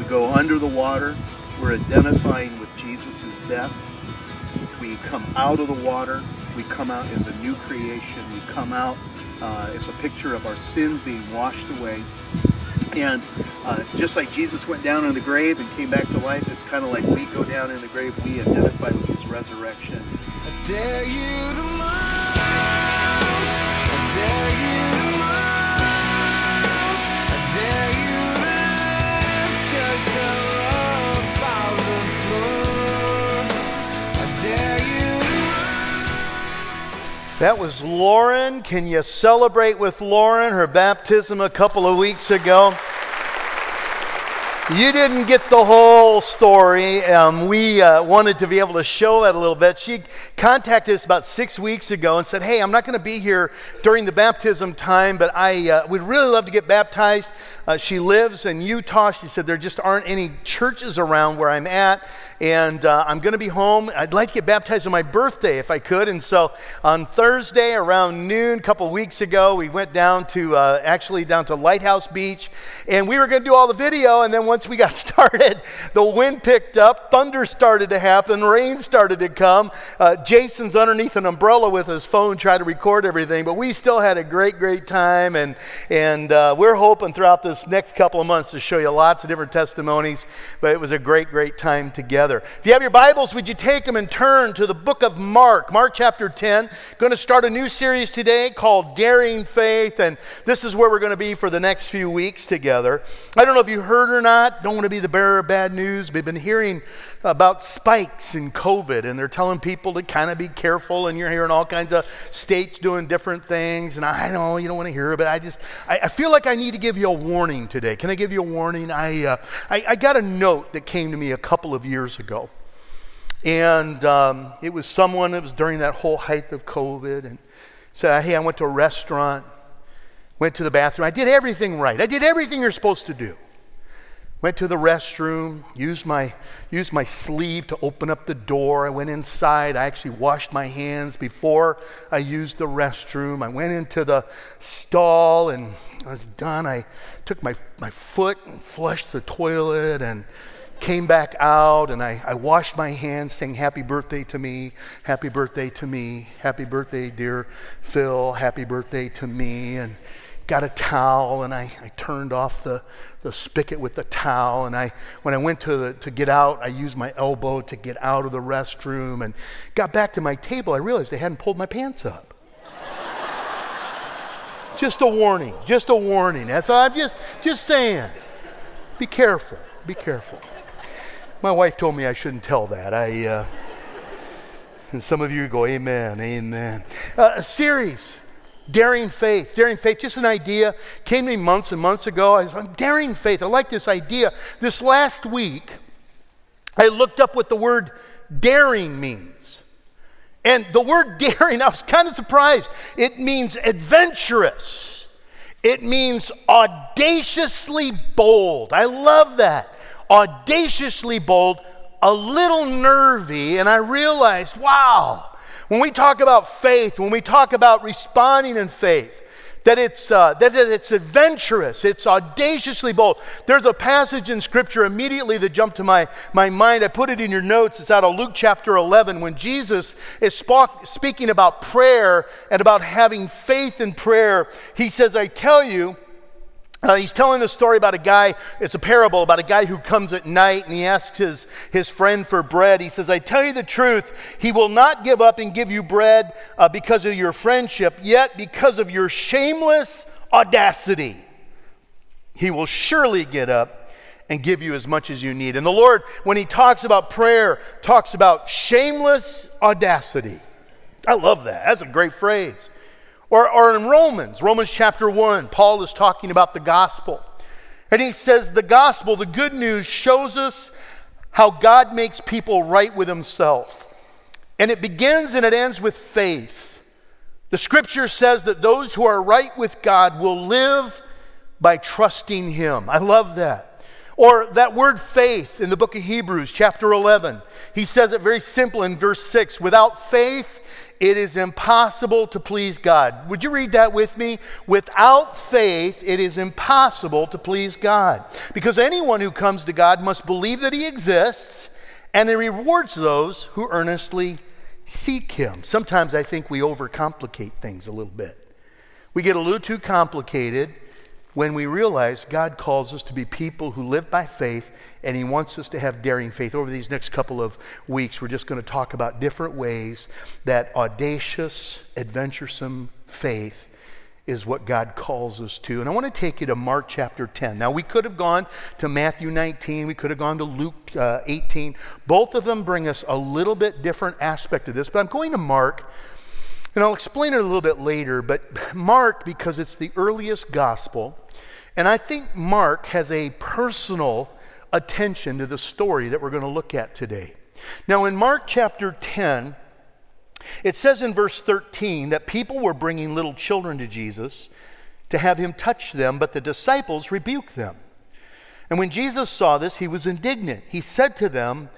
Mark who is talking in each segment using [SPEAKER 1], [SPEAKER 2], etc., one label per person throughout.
[SPEAKER 1] We go under the water. We're identifying with Jesus' death. We come out of the water. We come out as a new creation. We come out uh, as a picture of our sins being washed away. And uh, just like Jesus went down in the grave and came back to life, it's kind of like we go down in the grave. We identify with his resurrection. That was Lauren. Can you celebrate with Lauren? Her baptism a couple of weeks ago. You didn't get the whole story. Um, we uh, wanted to be able to show that a little bit. She contacted us about six weeks ago and said, Hey, I'm not going to be here during the baptism time, but I uh, would really love to get baptized. Uh, she lives in Utah. She said, There just aren't any churches around where I'm at, and uh, I'm going to be home. I'd like to get baptized on my birthday if I could. And so on Thursday around noon, a couple weeks ago, we went down to uh, actually down to Lighthouse Beach, and we were going to do all the video, and then once once we got started, the wind picked up, thunder started to happen, rain started to come. Uh, Jason's underneath an umbrella with his phone trying to record everything, but we still had a great, great time. And, and uh, we're hoping throughout this next couple of months to show you lots of different testimonies, but it was a great, great time together. If you have your Bibles, would you take them and turn to the book of Mark, Mark chapter 10. Going to start a new series today called Daring Faith, and this is where we're going to be for the next few weeks together. I don't know if you heard or not don't want to be the bearer of bad news. We've been hearing about spikes in COVID, and they're telling people to kind of be careful, and you're hearing all kinds of states doing different things. And I know you don't want to hear it, but I just, I, I feel like I need to give you a warning today. Can I give you a warning? I, uh, I, I, got a note that came to me a couple of years ago. And um, it was someone, it was during that whole height of COVID, and said, Hey, I went to a restaurant, went to the bathroom. I did everything right. I did everything you're supposed to do. Went to the restroom, used my, used my sleeve to open up the door. I went inside. I actually washed my hands before I used the restroom. I went into the stall and I was done. I took my, my foot and flushed the toilet and came back out and I, I washed my hands saying happy birthday to me, happy birthday to me, happy birthday, dear Phil, happy birthday to me. And got a towel and I, I turned off the, the spigot with the towel. And I, when I went to, the, to get out, I used my elbow to get out of the restroom and got back to my table. I realized they hadn't pulled my pants up. just a warning, just a warning. That's all I'm just, just saying. Be careful, be careful. My wife told me I shouldn't tell that. I, uh, and some of you go, Amen, Amen. Uh, a series Daring faith, daring faith, just an idea. Came to me months and months ago. I was daring faith. I like this idea. This last week, I looked up what the word daring means. And the word daring, I was kind of surprised. It means adventurous, it means audaciously bold. I love that. Audaciously bold, a little nervy, and I realized, wow when we talk about faith, when we talk about responding in faith, that it's, uh, that it's adventurous, it's audaciously bold. There's a passage in Scripture immediately that jumped to my, my mind. I put it in your notes. It's out of Luke chapter 11 when Jesus is sp- speaking about prayer and about having faith in prayer. He says, I tell you, uh, he's telling a story about a guy, it's a parable about a guy who comes at night and he asks his, his friend for bread. He says, I tell you the truth, he will not give up and give you bread uh, because of your friendship, yet because of your shameless audacity, he will surely get up and give you as much as you need. And the Lord, when he talks about prayer, talks about shameless audacity. I love that. That's a great phrase. Or, or in Romans, Romans chapter 1, Paul is talking about the gospel. And he says, The gospel, the good news, shows us how God makes people right with himself. And it begins and it ends with faith. The scripture says that those who are right with God will live by trusting him. I love that. Or that word faith in the book of Hebrews, chapter 11. He says it very simple in verse 6 without faith, it is impossible to please God. Would you read that with me? Without faith, it is impossible to please God. Because anyone who comes to God must believe that He exists and He rewards those who earnestly seek Him. Sometimes I think we overcomplicate things a little bit. We get a little too complicated when we realize God calls us to be people who live by faith and He wants us to have daring faith. Over these next couple of weeks, we're just going to talk about different ways that audacious, adventuresome faith is what God calls us to. And I want to take you to Mark chapter 10. Now, we could have gone to Matthew 19, we could have gone to Luke uh, 18. Both of them bring us a little bit different aspect of this, but I'm going to Mark. And I'll explain it a little bit later, but Mark, because it's the earliest gospel, and I think Mark has a personal attention to the story that we're going to look at today. Now, in Mark chapter 10, it says in verse 13 that people were bringing little children to Jesus to have him touch them, but the disciples rebuked them. And when Jesus saw this, he was indignant. He said to them,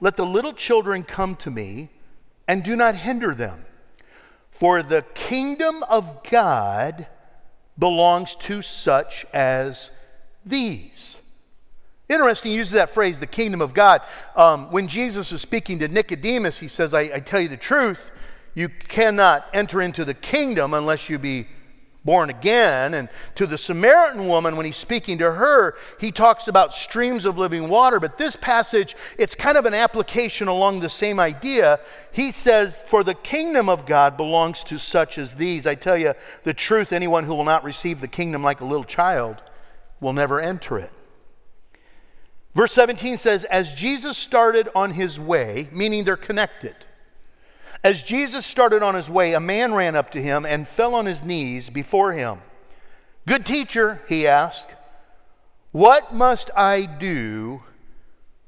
[SPEAKER 1] Let the little children come to me, and do not hinder them, for the kingdom of God belongs to such as these. Interesting, he uses that phrase, the kingdom of God. Um, when Jesus is speaking to Nicodemus, he says, I, I tell you the truth, you cannot enter into the kingdom unless you be born again. And to the Samaritan woman, when he's speaking to her, he talks about streams of living water. But this passage, it's kind of an application along the same idea. He says, For the kingdom of God belongs to such as these. I tell you the truth, anyone who will not receive the kingdom like a little child will never enter it. Verse 17 says, As Jesus started on his way, meaning they're connected, as Jesus started on his way, a man ran up to him and fell on his knees before him. Good teacher, he asked, what must I do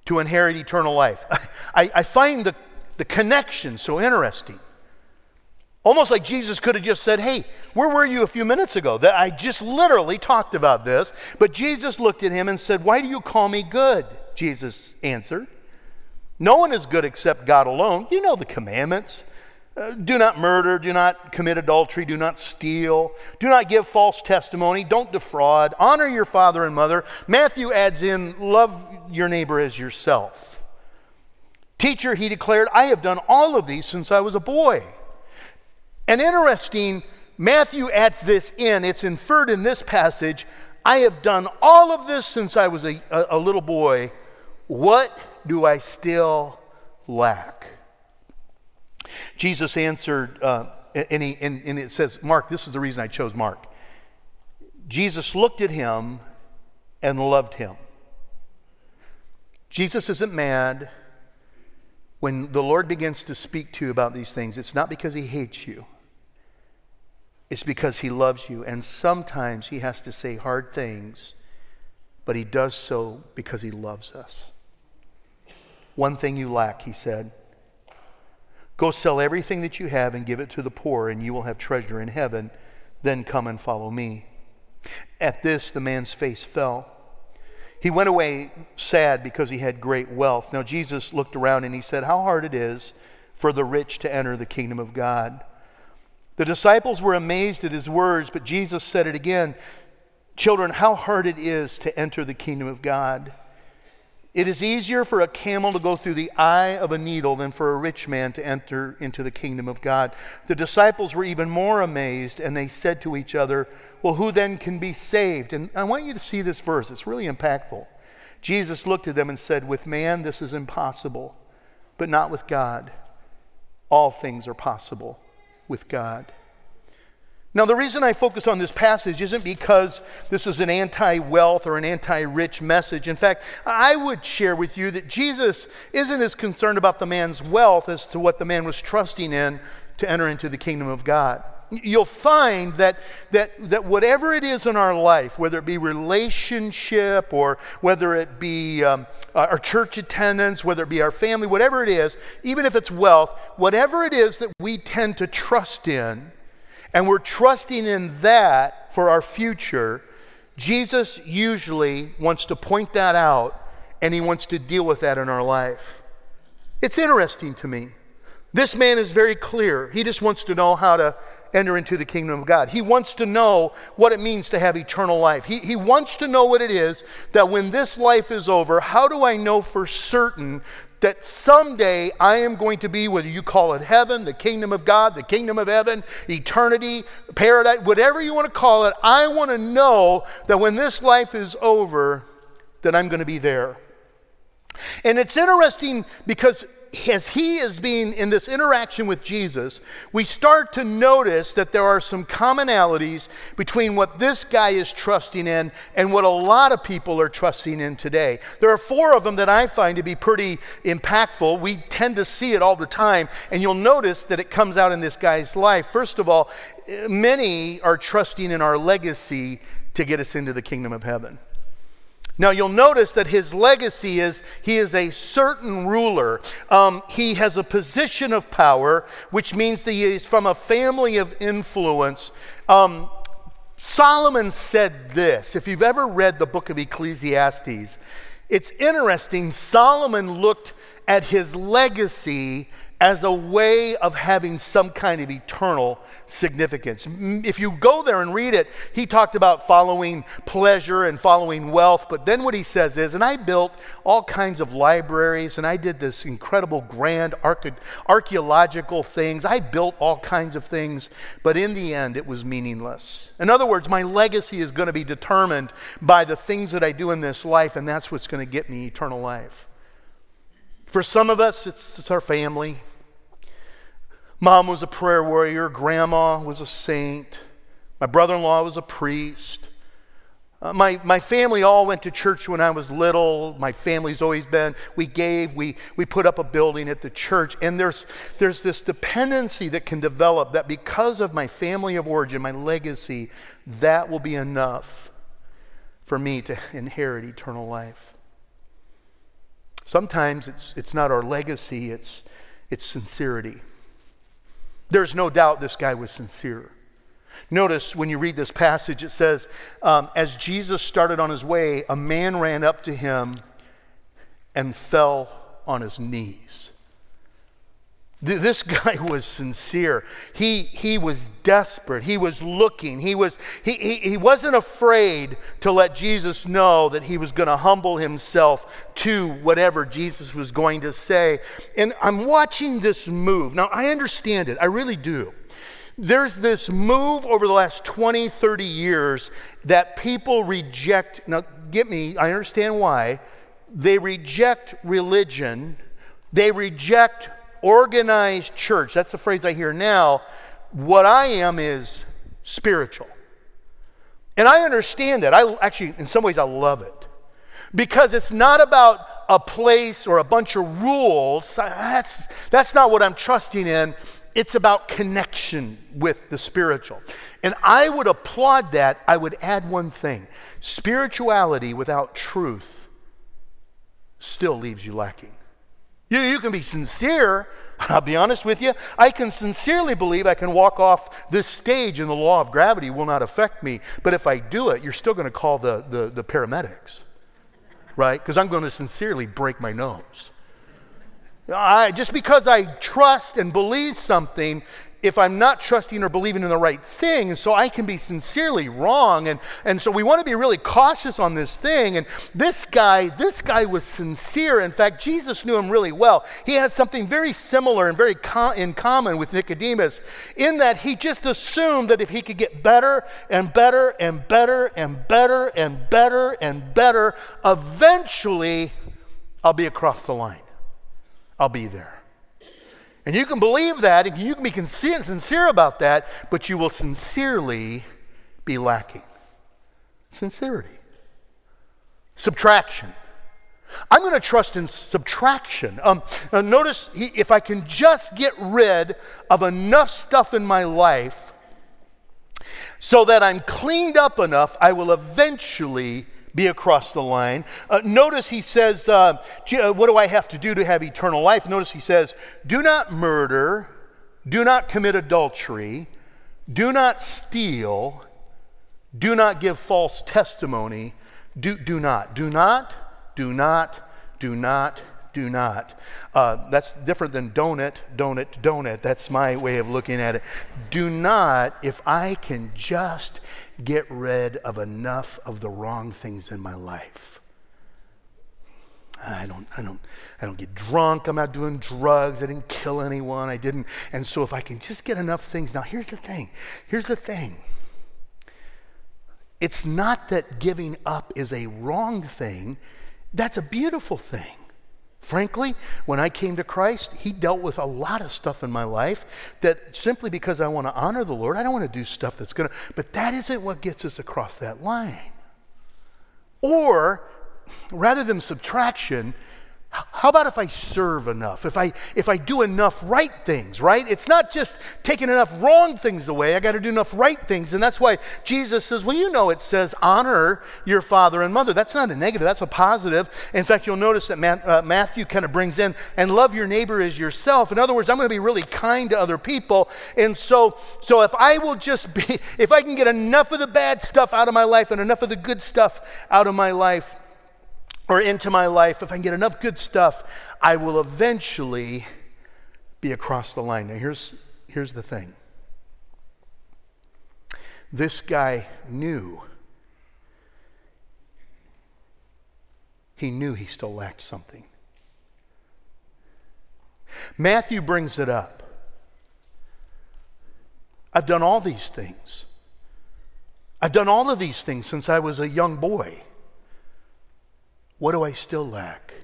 [SPEAKER 1] to inherit eternal life? I, I find the, the connection so interesting. Almost like Jesus could have just said, Hey, where were you a few minutes ago? That I just literally talked about this. But Jesus looked at him and said, Why do you call me good? Jesus answered, No one is good except God alone. You know the commandments. Uh, do not murder, do not commit adultery, do not steal, do not give false testimony, don't defraud, honor your father and mother. Matthew adds in, love your neighbor as yourself. Teacher, he declared, I have done all of these since I was a boy. And interesting, Matthew adds this in. It's inferred in this passage I have done all of this since I was a, a, little boy. What do I still lack? Jesus answered, uh, and, he, and, and it says, Mark, this is the reason I chose Mark. Jesus looked at him and loved him. Jesus isn't mad when the Lord begins to speak to you about these things. It's not because he hates you. It's because He loves you. And sometimes He has to say hard things, but He does so because He loves us. One thing you lack, He said. Go sell everything that you have and give it to the poor, and you will have treasure in heaven. Then come and follow me. At this, the man's face fell. He went away sad because he had great wealth. Now, Jesus looked around and he said, How hard it is for the rich to enter the kingdom of God. The disciples were amazed at his words, but Jesus said it again Children, how hard it is to enter the kingdom of God. It is easier for a camel to go through the eye of a needle than for a rich man to enter into the kingdom of God. The disciples were even more amazed, and they said to each other, Well, who then can be saved? And I want you to see this verse, it's really impactful. Jesus looked at them and said, With man, this is impossible, but not with God. All things are possible with God. Now, the reason I focus on this passage isn't because this is an anti wealth or an anti rich message. In fact, I would share with you that Jesus isn't as concerned about the man's wealth as to what the man was trusting in to enter into the kingdom of God. You'll find that, that, that whatever it is in our life, whether it be relationship or whether it be um, our church attendance, whether it be our family, whatever it is, even if it's wealth, whatever it is that we tend to trust in, and we're trusting in that for our future, Jesus usually wants to point that out and he wants to deal with that in our life. It's interesting to me. This man is very clear. He just wants to know how to enter into the kingdom of God. He wants to know what it means to have eternal life. He, he wants to know what it is that when this life is over, how do I know for certain that someday I am going to be, whether you call it heaven, the kingdom of God, the kingdom of heaven, eternity, paradise, whatever you want to call it, I want to know that when this life is over, that I'm going to be there. And it's interesting because as he is being in this interaction with Jesus, we start to notice that there are some commonalities between what this guy is trusting in and what a lot of people are trusting in today. There are four of them that I find to be pretty impactful. We tend to see it all the time, and you'll notice that it comes out in this guy's life. First of all, many are trusting in our legacy to get us into the kingdom of heaven. Now, you'll notice that his legacy is he is a certain ruler. Um, he has a position of power, which means that he is from a family of influence. Um, Solomon said this. If you've ever read the book of Ecclesiastes, it's interesting. Solomon looked at his legacy as a way of having some kind of eternal significance. If you go there and read it, he talked about following pleasure and following wealth, but then what he says is, and I built all kinds of libraries and I did this incredible grand archaeological things. I built all kinds of things, but in the end, it was meaningless. In other words, my legacy is going to be determined by the things that I do in this life, and that's what's going to get me eternal life. For some of us, it's, it's our family. Mom was a prayer warrior, grandma was a saint, my brother in law was a priest. Uh, my, my family all went to church when I was little. My family's always been, we gave, we, we put up a building at the church. And there's, there's this dependency that can develop that because of my family of origin, my legacy, that will be enough for me to inherit eternal life. Sometimes it's, it's not our legacy, it's, it's sincerity. There's no doubt this guy was sincere. Notice when you read this passage, it says, um, As Jesus started on his way, a man ran up to him and fell on his knees. This guy was sincere. He, he was desperate. He was looking. He, was, he, he, he wasn't afraid to let Jesus know that he was going to humble himself to whatever Jesus was going to say. And I'm watching this move. Now, I understand it. I really do. There's this move over the last 20, 30 years that people reject. Now, get me, I understand why. They reject religion, they reject organized church, that's the phrase I hear now. What I am is spiritual. And I understand that. I actually, in some ways, I love it. Because it's not about a place or a bunch of rules. That's, that's not what I'm trusting in. It's about connection with the spiritual. And I would applaud that. I would add one thing spirituality without truth still leaves you lacking. You, you can be sincere. I'll be honest with you. I can sincerely believe I can walk off this stage and the law of gravity will not affect me. But if I do it, you're still going to call the, the, the paramedics, right? Because I'm going to sincerely break my nose. I, just because I trust and believe something if I'm not trusting or believing in the right thing. So I can be sincerely wrong. And, and so we want to be really cautious on this thing. And this guy, this guy was sincere. In fact, Jesus knew him really well. He had something very similar and very in common with Nicodemus in that he just assumed that if he could get better and better and better and better and better and better, eventually I'll be across the line. I'll be there. And you can believe that, and you can be sincere about that, but you will sincerely be lacking. Sincerity. Subtraction. I'm going to trust in subtraction. Um, notice he, if I can just get rid of enough stuff in my life so that I'm cleaned up enough, I will eventually be across the line. Uh, notice he says, uh, uh, What do I have to do to have eternal life? Notice he says, Do not murder, do not commit adultery, do not steal, do not give false testimony. Do, do not, do not, do not, do not, do not. Uh, that's different than donut, donut, donut. That's my way of looking at it. Do not, if I can just get rid of enough of the wrong things in my life. I don't, I don't, I don't get drunk. I'm not doing drugs. I didn't kill anyone. I didn't. And so if I can just get enough things. Now, here's the thing. Here's the thing. It's not that giving up is a wrong thing. That's a beautiful thing. Frankly, when I came to Christ, He dealt with a lot of stuff in my life that simply because I want to honor the Lord, I don't want to do stuff that's going to, but that isn't what gets us across that line. Or, rather than subtraction, how about if I serve enough? If I if I do enough right things, right? It's not just taking enough wrong things away. I got to do enough right things. And that's why Jesus says, well, you know it says honor your father and mother. That's not a negative, that's a positive. In fact, you'll notice that uh, Matthew kind of brings in and love your neighbor as yourself. In other words, I'm going to be really kind to other people. And so so if I will just be if I can get enough of the bad stuff out of my life and enough of the good stuff out of my life, or into my life, if I can get enough good stuff, I will eventually be across the line. Now, here's, here's the thing this guy knew. He knew he still lacked something. Matthew brings it up. I've done all these things. I've done all of these things since I was a young boy. What do I still lack?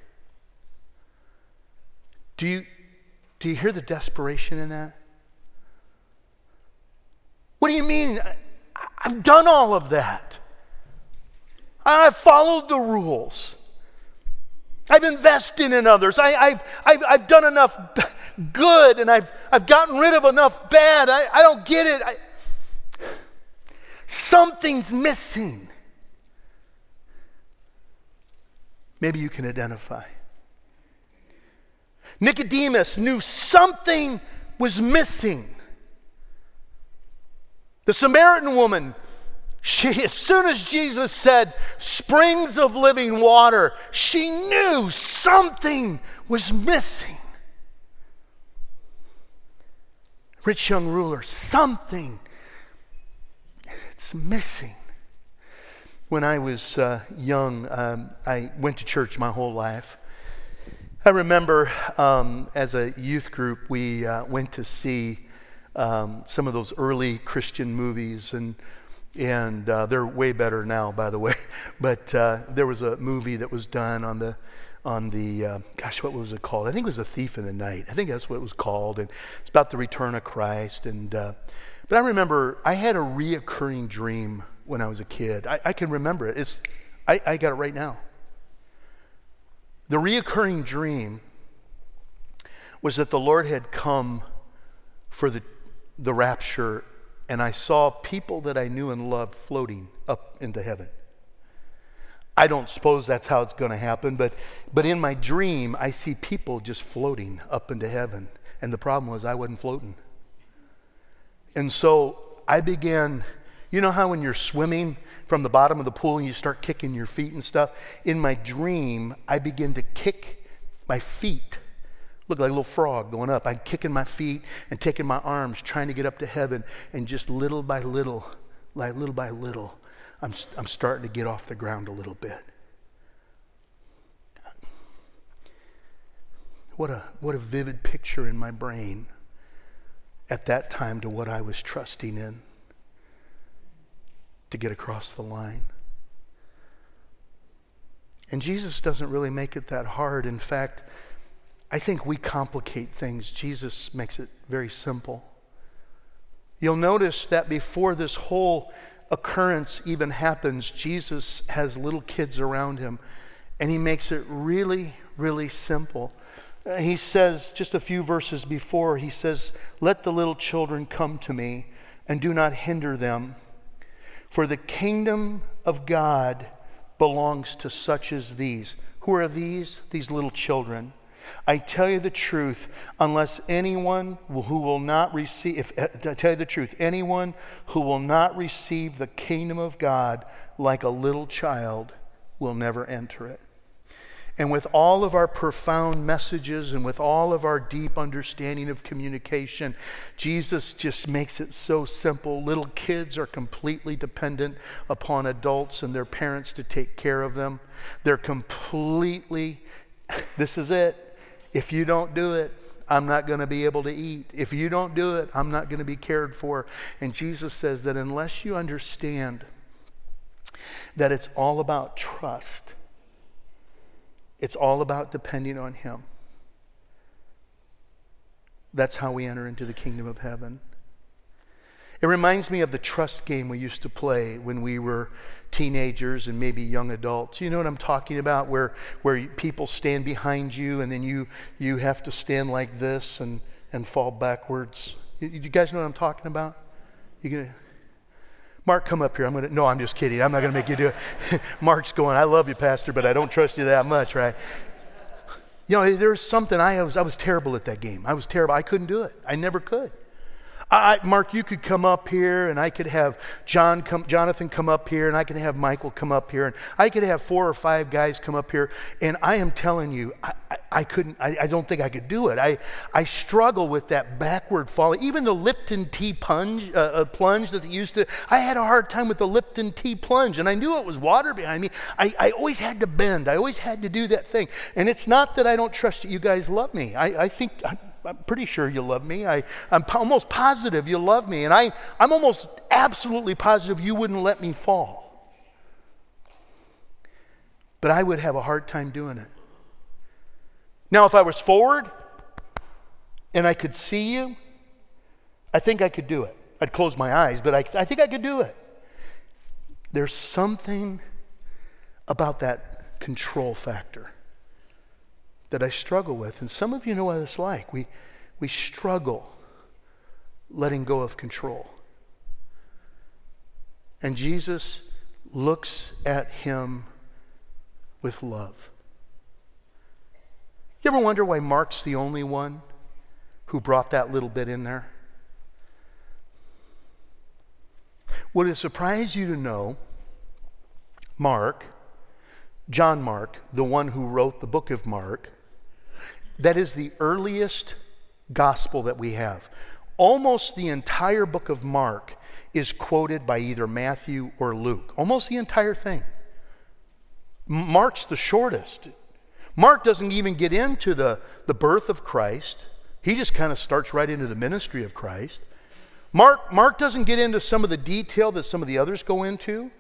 [SPEAKER 1] Do you, do you hear the desperation in that? What do you mean? I've done all of that. I've followed the rules. I've invested in others. I, have I've, I've done enough good and I've, I've gotten rid of enough bad. I, I don't get it. I, something's missing. Maybe you can identify. Nicodemus knew something was missing. The Samaritan woman, she, as soon as Jesus said springs of living water, she knew something was missing. Rich young ruler, something it's missing. When I was uh, young, um, I went to church my whole life. I remember um, as a youth group, we uh, went to see um, some of those early Christian movies, and and uh, they're way better now, by the way. But uh, there was a movie that was done on the on the uh, gosh, what was it called? I think it was A Thief in the Night. I think that's what it was called, and it's about the return of Christ. And uh, but I remember I had a reoccurring dream when I was a kid. I, I can remember it. It's, I, I got it right now. The reoccurring dream was that the Lord had come for the, the rapture, and I saw people that I knew and loved floating up into heaven. I don't suppose that's how it's going to happen, but, but in my dream, I see people just floating up into heaven. And the problem was, I wasn't floating. And so I began you know how when you're swimming from the bottom of the pool and you start kicking your feet and stuff? In my dream, I begin to kick my feet. Look like a little frog going up. I'm kicking my feet and taking my arms, trying to get up to heaven. And just little by little, like little by little, I'm, I'm starting to get off the ground a little bit. What a, what a vivid picture in my brain at that time to what I was trusting in to get across the line. And Jesus doesn't really make it that hard. In fact, I think we complicate things. Jesus makes it very simple. You'll notice that before this whole occurrence even happens, Jesus has little kids around him, and he makes it really, really simple. Uh, he says, just a few verses before, he says, Let the little children come to me, and do not hinder them for the kingdom of God belongs to such as these. Who are these? These little children. I tell you the truth, unless anyone who will not receive, if, uh, I tell you the truth, anyone who will not receive the kingdom of God like a little child will never enter it. And with all of our profound messages and with all of our deep understanding of communication, Jesus just makes it so simple. Little kids are completely dependent upon adults and their parents to take care of them. They're completely, this is it. If you don't do it, I'm not going to be able to eat. If you don't do it, I'm not going to be cared for. And Jesus says that unless you understand that it's all about trust, it's all about depending on Him. That's how we enter into the kingdom of heaven. It reminds me of the trust game we used to play when we were teenagers and maybe young adults. You know what I'm talking about? Where, where people stand behind you and then you, you have to stand like this and, and fall backwards. You, you guys know what I'm talking about? You gonna, Mark, come up here. I'm gonna. No, I'm just kidding. I'm not gonna make you do it. Mark's going. I love you, Pastor, but I don't trust you that much, right? You know, there's something I was. I was terrible at that game. I was terrible. I couldn't do it. I never could. I, Mark, you could come up here, and I could have John come, Jonathan come up here, and I could have Michael come up here, and I could have four or five guys come up here. And I am telling you, I, I, I couldn't. I, I, don't think I could do it. I, I struggle with that backward fall. Even the Lipton tea plunge, uh, uh, plunge that they used to. I had a hard time with the Lipton tea plunge, and I knew it was water behind me. I, I always had to bend. I always had to do that thing. And it's not that I don't trust that you guys love me. I, I think. I'm pretty sure you love me. I, I'm almost positive you love me. And I, I'm almost absolutely positive you wouldn't let me fall. But I would have a hard time doing it. Now, if I was forward and I could see you, I think I could do it. I'd close my eyes, but I, I think I could do it. There's something about that control factor that I struggle with. And some of you know what it's like. We, we struggle letting go of control. And Jesus looks at him with love. You ever wonder why Mark's the only one who brought that little bit in there? Would it surprise you to know Mark, John Mark, the one who wrote the book of Mark, that is the earliest gospel that we have. Almost the entire book of Mark is quoted by either Matthew or Luke. Almost the entire thing. Mark's the shortest. Mark doesn't even get into the, the birth of Christ. He just kind of starts right into the ministry of Christ. Mark, Mark doesn't get into some of the detail that some of the others go into,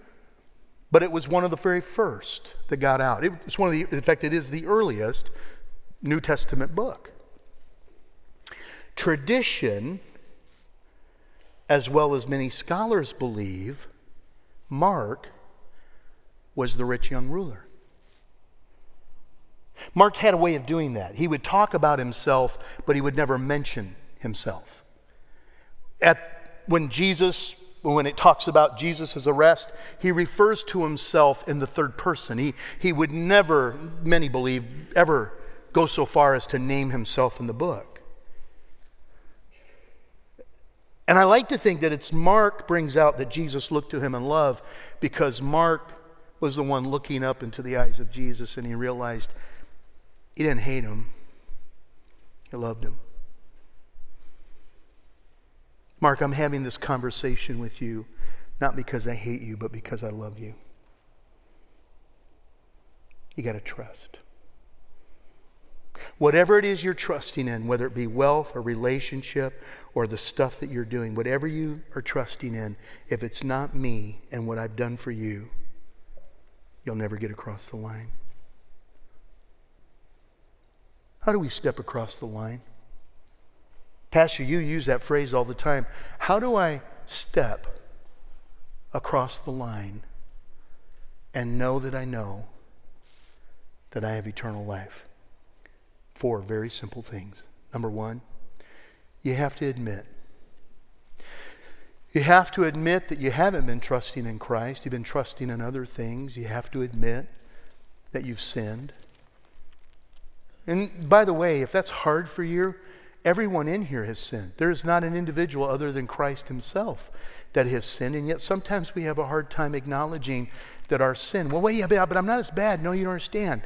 [SPEAKER 1] but it was one of the very first that got out. It, it's one of the, in fact, it is the earliest New Testament book. Tradition, as well as many scholars believe, Mark was the rich young ruler. Mark had a way of doing that. He would talk about himself, but he would never mention himself. At, when Jesus, when it talks about Jesus' arrest, he refers to himself in the third person. He, he would never, many believe, ever go so far as to name himself in the book. And I like to think that it's Mark brings out that Jesus looked to him in love because Mark was the one looking up into the eyes of Jesus and he realized he didn't hate him, he loved him. Mark, I'm having this conversation with you not because I hate you, but because I love you. You got to trust. Whatever it is you're trusting in, whether it be wealth or relationship or the stuff that you're doing, whatever you are trusting in, if it's not me and what I've done for you, you'll never get across the line. How do we step across the line? Pastor, you use that phrase all the time. How do I step across the line and know that I know that I have eternal life? Four very simple things. Number one, you have to admit. You have to admit that you haven't been trusting in Christ. You've been trusting in other things. You have to admit that you've sinned. And by the way, if that's hard for you, everyone in here has sinned. There is not an individual other than Christ himself that has sinned. And yet sometimes we have a hard time acknowledging that our sin, well, wait, yeah, but I'm not as bad. No, you don't understand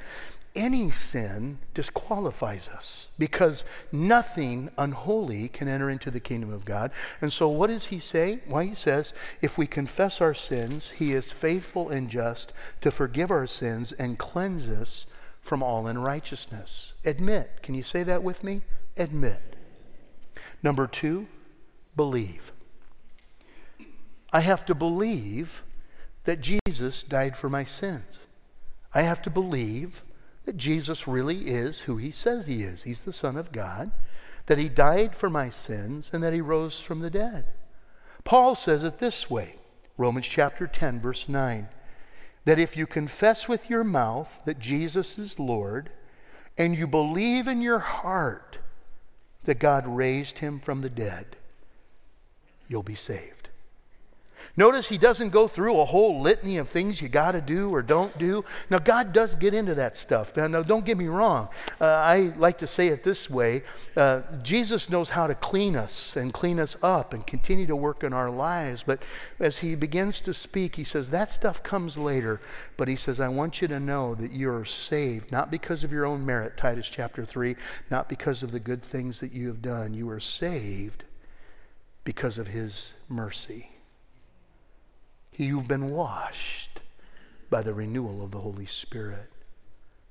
[SPEAKER 1] any sin disqualifies us because nothing unholy can enter into the kingdom of God. And so, what does he say? Why, he says, if we confess our sins, he is faithful and just to forgive our sins and cleanse us from all unrighteousness. Admit. Can you say that with me? Admit. Number two, believe. I have to believe that Jesus died for my sins. I have to believe that Jesus really is who he says he is. He's the Son of God, that he died for my sins, and that he rose from the dead. Paul says it this way Romans chapter 10, verse 9 that if you confess with your mouth that Jesus is Lord, and you believe in your heart that God raised him from the dead, you'll be saved. Notice he doesn't go through a whole litany of things you got to do or don't do. Now, God does get into that stuff. Now, don't get me wrong. Uh, I like to say it this way uh, Jesus knows how to clean us and clean us up and continue to work in our lives. But as he begins to speak, he says, That stuff comes later. But he says, I want you to know that you're saved, not because of your own merit, Titus chapter 3, not because of the good things that you have done. You are saved because of his mercy. You've been washed by the renewal of the Holy Spirit.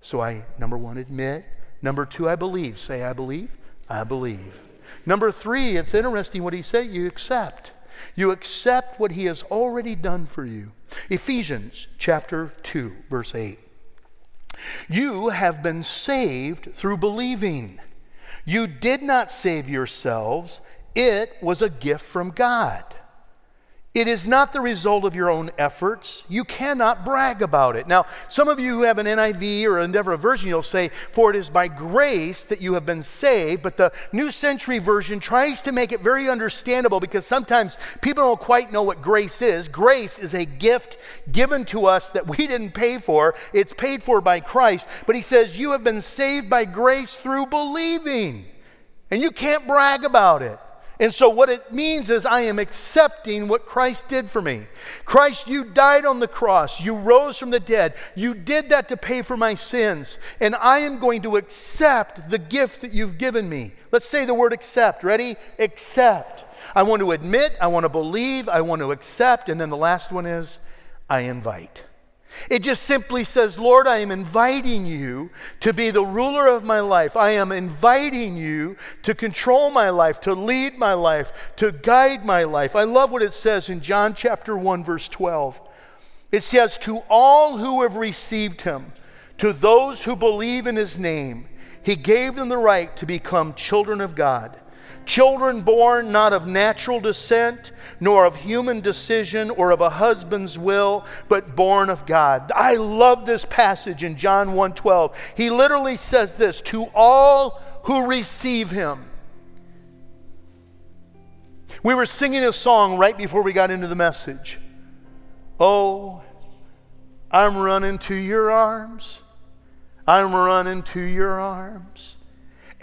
[SPEAKER 1] So I, number one, admit. Number two, I believe. Say, I believe. I believe. Number three, it's interesting what he said. You accept. You accept what he has already done for you. Ephesians chapter 2, verse 8. You have been saved through believing. You did not save yourselves, it was a gift from God. It is not the result of your own efforts. You cannot brag about it. Now, some of you who have an NIV or Endeavor version, you'll say, For it is by grace that you have been saved. But the New Century Version tries to make it very understandable because sometimes people don't quite know what grace is. Grace is a gift given to us that we didn't pay for, it's paid for by Christ. But he says, You have been saved by grace through believing. And you can't brag about it. And so, what it means is, I am accepting what Christ did for me. Christ, you died on the cross. You rose from the dead. You did that to pay for my sins. And I am going to accept the gift that you've given me. Let's say the word accept. Ready? Accept. I want to admit, I want to believe, I want to accept. And then the last one is, I invite. It just simply says, Lord, I am inviting you to be the ruler of my life. I am inviting you to control my life, to lead my life, to guide my life. I love what it says in John chapter 1, verse 12. It says, To all who have received him, to those who believe in his name, he gave them the right to become children of God Children born not of natural descent, nor of human decision or of a husband's will, but born of God. I love this passage in John 1:12. He literally says this, to all who receive him. We were singing a song right before we got into the message. Oh, I'm running to your arms. I'm running to your arms.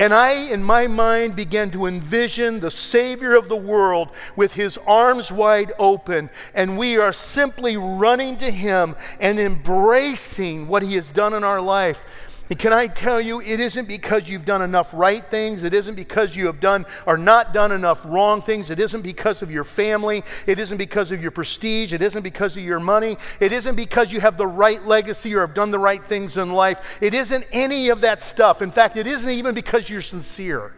[SPEAKER 1] And I, in my mind, began to envision the Savior of the world with his arms wide open. And we are simply running to him and embracing what he has done in our life. And can I tell you, it isn't because you've done enough right things. It isn't because you have done or not done enough wrong things. It isn't because of your family. It isn't because of your prestige. It isn't because of your money. It isn't because you have the right legacy or have done the right things in life. It isn't any of that stuff. In fact, it isn't even because you're sincere.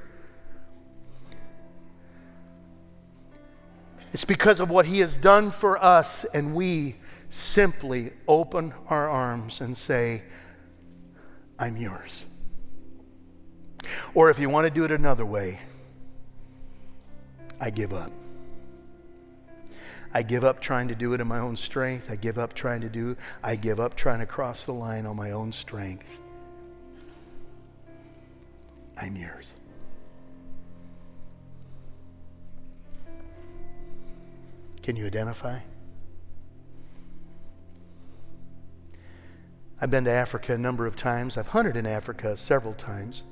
[SPEAKER 1] It's because of what He has done for us, and we simply open our arms and say, I'm yours. Or if you want to do it another way, I give up. I give up trying to do it in my own strength. I give up trying to do, I give up trying to cross the line on my own strength. I'm yours. Can you identify? I've been to Africa a number of times. I've hunted in Africa several times.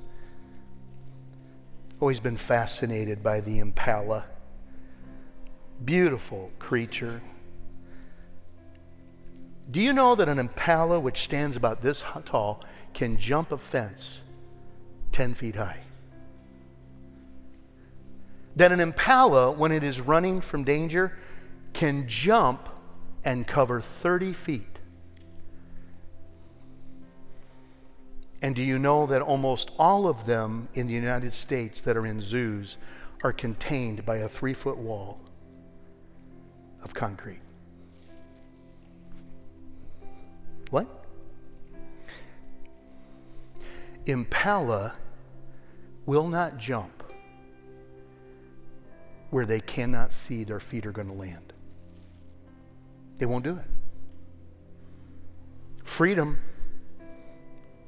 [SPEAKER 1] Always been fascinated by the impala. Beautiful creature. Do you know that an impala, which stands about this tall, can jump a fence 10 feet high? That an impala, when it is running from danger, can jump and cover 30 feet. And do you know that almost all of them in the United States that are in zoos are contained by a three foot wall of concrete? What? Impala will not jump where they cannot see their feet are going to land. They won't do it. Freedom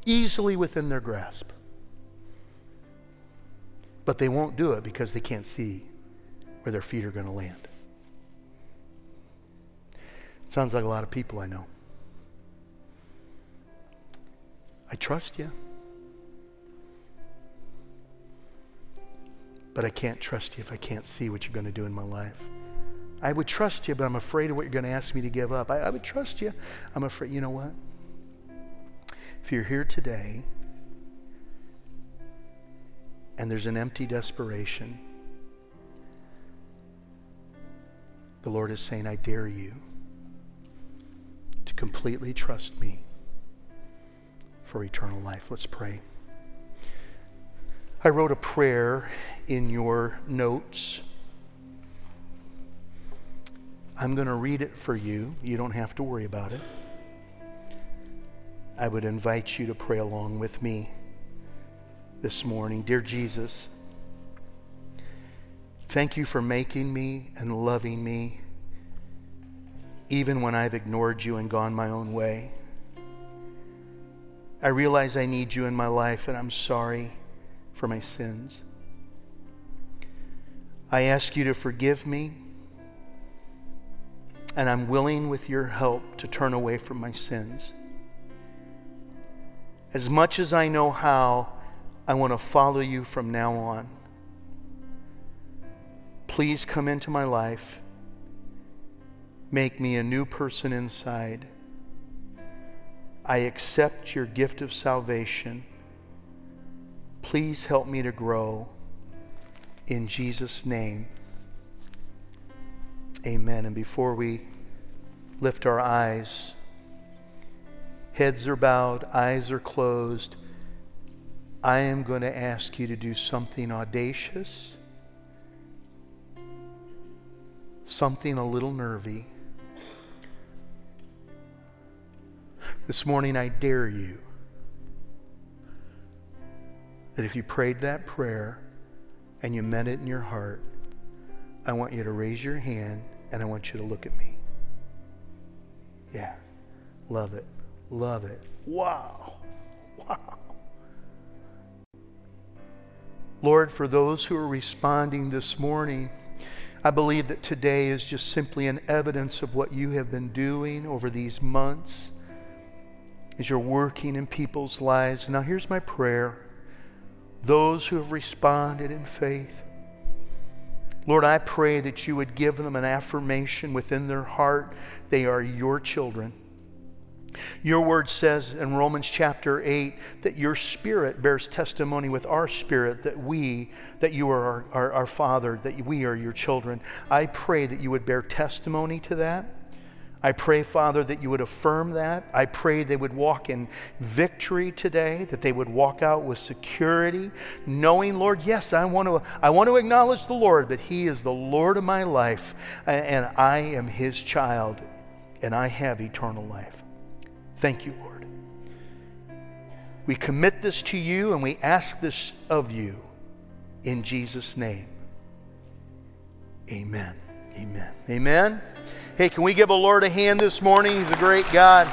[SPEAKER 1] easily within their grasp. But they won't do it because they can't see where their feet are going to land. Sounds like a lot of people I know. I trust you. But I can't trust you if I can't see what you're going to do in my life. I would trust you, but I'm afraid of what you're going to ask me to give up. I, I would trust you. I'm afraid, you know what? If you're here today and there's an empty desperation, the Lord is saying, I dare you to completely trust me for eternal life. Let's pray. I wrote a prayer in your notes. I'm going to read it for you. You don't have to worry about it. I would invite you to pray along with me this morning. Dear Jesus, thank you for making me and loving me even when I've ignored you and gone my own way. I realize I need you in my life and I'm sorry for my sins. I ask you to forgive me, and I'm willing with your help to turn away from my sins. As much as I know how, I want to follow you from now on. Please come into my life. Make me a new person inside. I accept your gift of salvation. Please help me to grow. In Jesus' name, amen. And before we lift our eyes, Heads are bowed, eyes are closed. I am going to ask you to do something audacious, something a little nervy. This morning, I dare you that if you prayed that prayer and you meant it in your heart, I want you to raise your hand and I want you to look at me. Yeah, love it. Love it. Wow. Wow. Lord, for those who are responding this morning, I believe that today is just simply an evidence of what you have been doing over these months as you're working in people's lives. Now, here's my prayer those who have responded in faith, Lord, I pray that you would give them an affirmation within their heart they are your children. Your word says in Romans chapter 8 that your spirit bears testimony with our spirit that we, that you are our, our, our, Father, that we are your children. I pray that you would bear testimony to that. I pray, Father, that you would affirm that. I pray they would walk in victory today, that they would walk out with security, knowing, Lord, yes, I want to, I want to acknowledge the Lord, that He is the Lord of my life, and I am His child, and I have eternal life. Thank you, Lord. We commit this to you and we ask this of you in Jesus' name. Amen. Amen. Amen. Hey, can we give the Lord a hand this morning? He's a great God.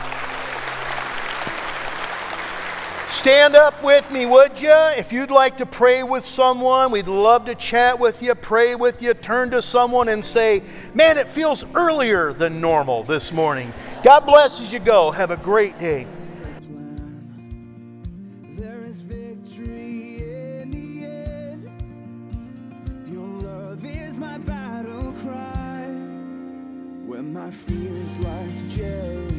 [SPEAKER 1] Stand up with me, would you? If you'd like to pray with someone, we'd love to chat with you, pray with you, turn to someone and say, Man, it feels earlier than normal this morning. God bless as you go. Have a great day.
[SPEAKER 2] my fears like.